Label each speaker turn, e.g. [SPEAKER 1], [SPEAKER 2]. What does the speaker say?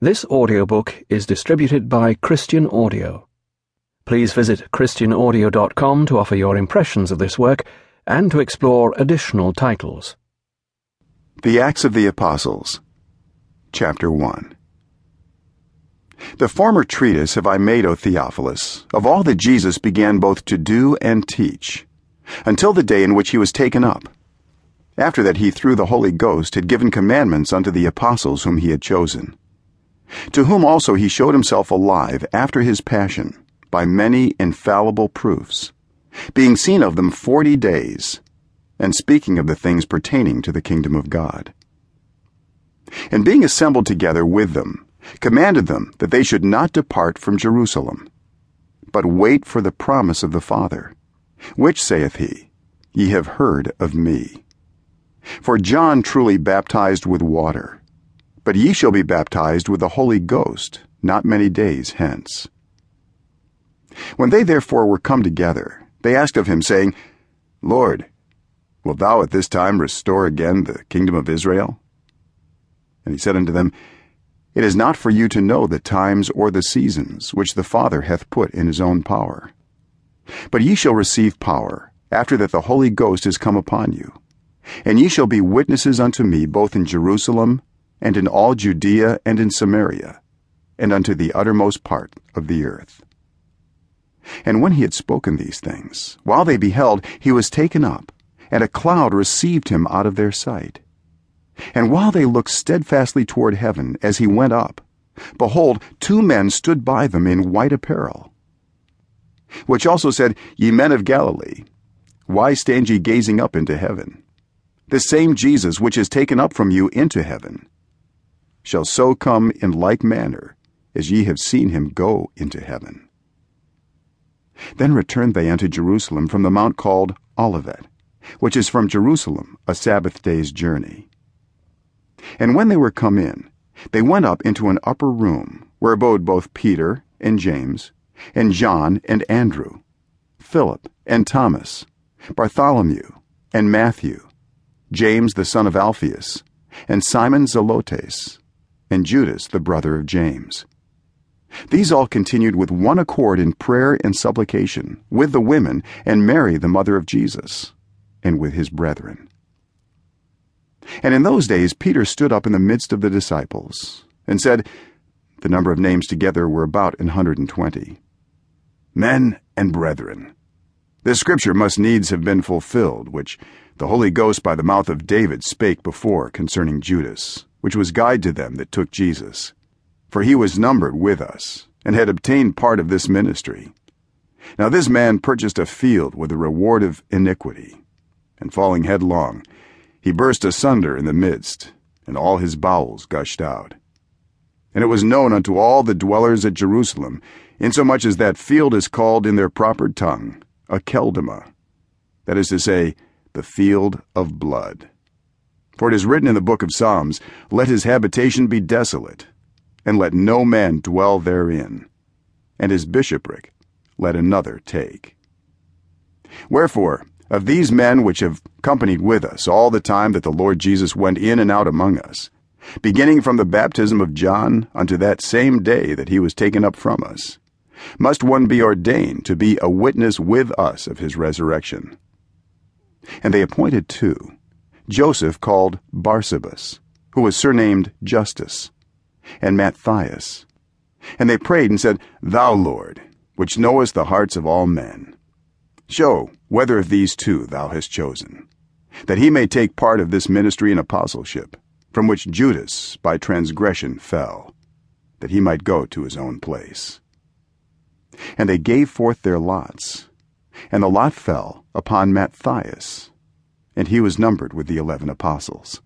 [SPEAKER 1] This audiobook is distributed by Christian Audio. Please visit christianaudio.com to offer your impressions of this work and to explore additional titles.
[SPEAKER 2] The Acts of the Apostles, Chapter 1. The former treatise have I made, O Theophilus, of all that Jesus began both to do and teach, until the day in which he was taken up. After that, he, through the Holy Ghost, had given commandments unto the apostles whom he had chosen, to whom also he showed himself alive after his passion by many infallible proofs, being seen of them forty days, and speaking of the things pertaining to the kingdom of God. And being assembled together with them, commanded them that they should not depart from Jerusalem, but wait for the promise of the Father, which, saith he, ye have heard of me. For John truly baptized with water, but ye shall be baptized with the Holy Ghost not many days hence. When they therefore were come together, they asked of him, saying, Lord, wilt thou at this time restore again the kingdom of Israel? And he said unto them, It is not for you to know the times or the seasons which the Father hath put in his own power. But ye shall receive power, after that the Holy Ghost is come upon you. And ye shall be witnesses unto me both in Jerusalem, and in all Judea and in Samaria, and unto the uttermost part of the earth. And when he had spoken these things, while they beheld, he was taken up, and a cloud received him out of their sight. And while they looked steadfastly toward heaven as he went up, behold, two men stood by them in white apparel, which also said, Ye men of Galilee, why stand ye gazing up into heaven? The same Jesus which is taken up from you into heaven shall so come in like manner as ye have seen him go into heaven. Then returned they unto Jerusalem from the mount called Olivet, which is from Jerusalem a Sabbath day's journey. And when they were come in, they went up into an upper room, where abode both Peter and James, and John and Andrew, Philip and Thomas, Bartholomew and Matthew, James the son of Alphaeus, and Simon Zelotes, and Judas the brother of James. These all continued with one accord in prayer and supplication, with the women, and Mary the mother of Jesus, and with his brethren. And in those days Peter stood up in the midst of the disciples, and said, The number of names together were about an hundred and twenty. Men and brethren, the scripture must needs have been fulfilled, which the Holy Ghost by the mouth of David spake before concerning Judas, which was guide to them that took Jesus. For he was numbered with us, and had obtained part of this ministry. Now this man purchased a field with a reward of iniquity, and falling headlong, he burst asunder in the midst, and all his bowels gushed out. And it was known unto all the dwellers at Jerusalem, insomuch as that field is called in their proper tongue Aceldama, that is to say, the field of blood. For it is written in the book of Psalms, Let his habitation be desolate, and let no man dwell therein, and his bishopric let another take. Wherefore, of these men which have companied with us all the time that the Lord Jesus went in and out among us, beginning from the baptism of John unto that same day that he was taken up from us, must one be ordained to be a witness with us of his resurrection. And they appointed two Joseph called Barsabas, who was surnamed Justus, and Matthias. And they prayed and said, Thou, Lord, which knowest the hearts of all men, show whether of these two thou hast chosen, that he may take part of this ministry and apostleship, from which Judas by transgression fell, that he might go to his own place. And they gave forth their lots, and the lot fell upon Matthias, and he was numbered with the eleven apostles.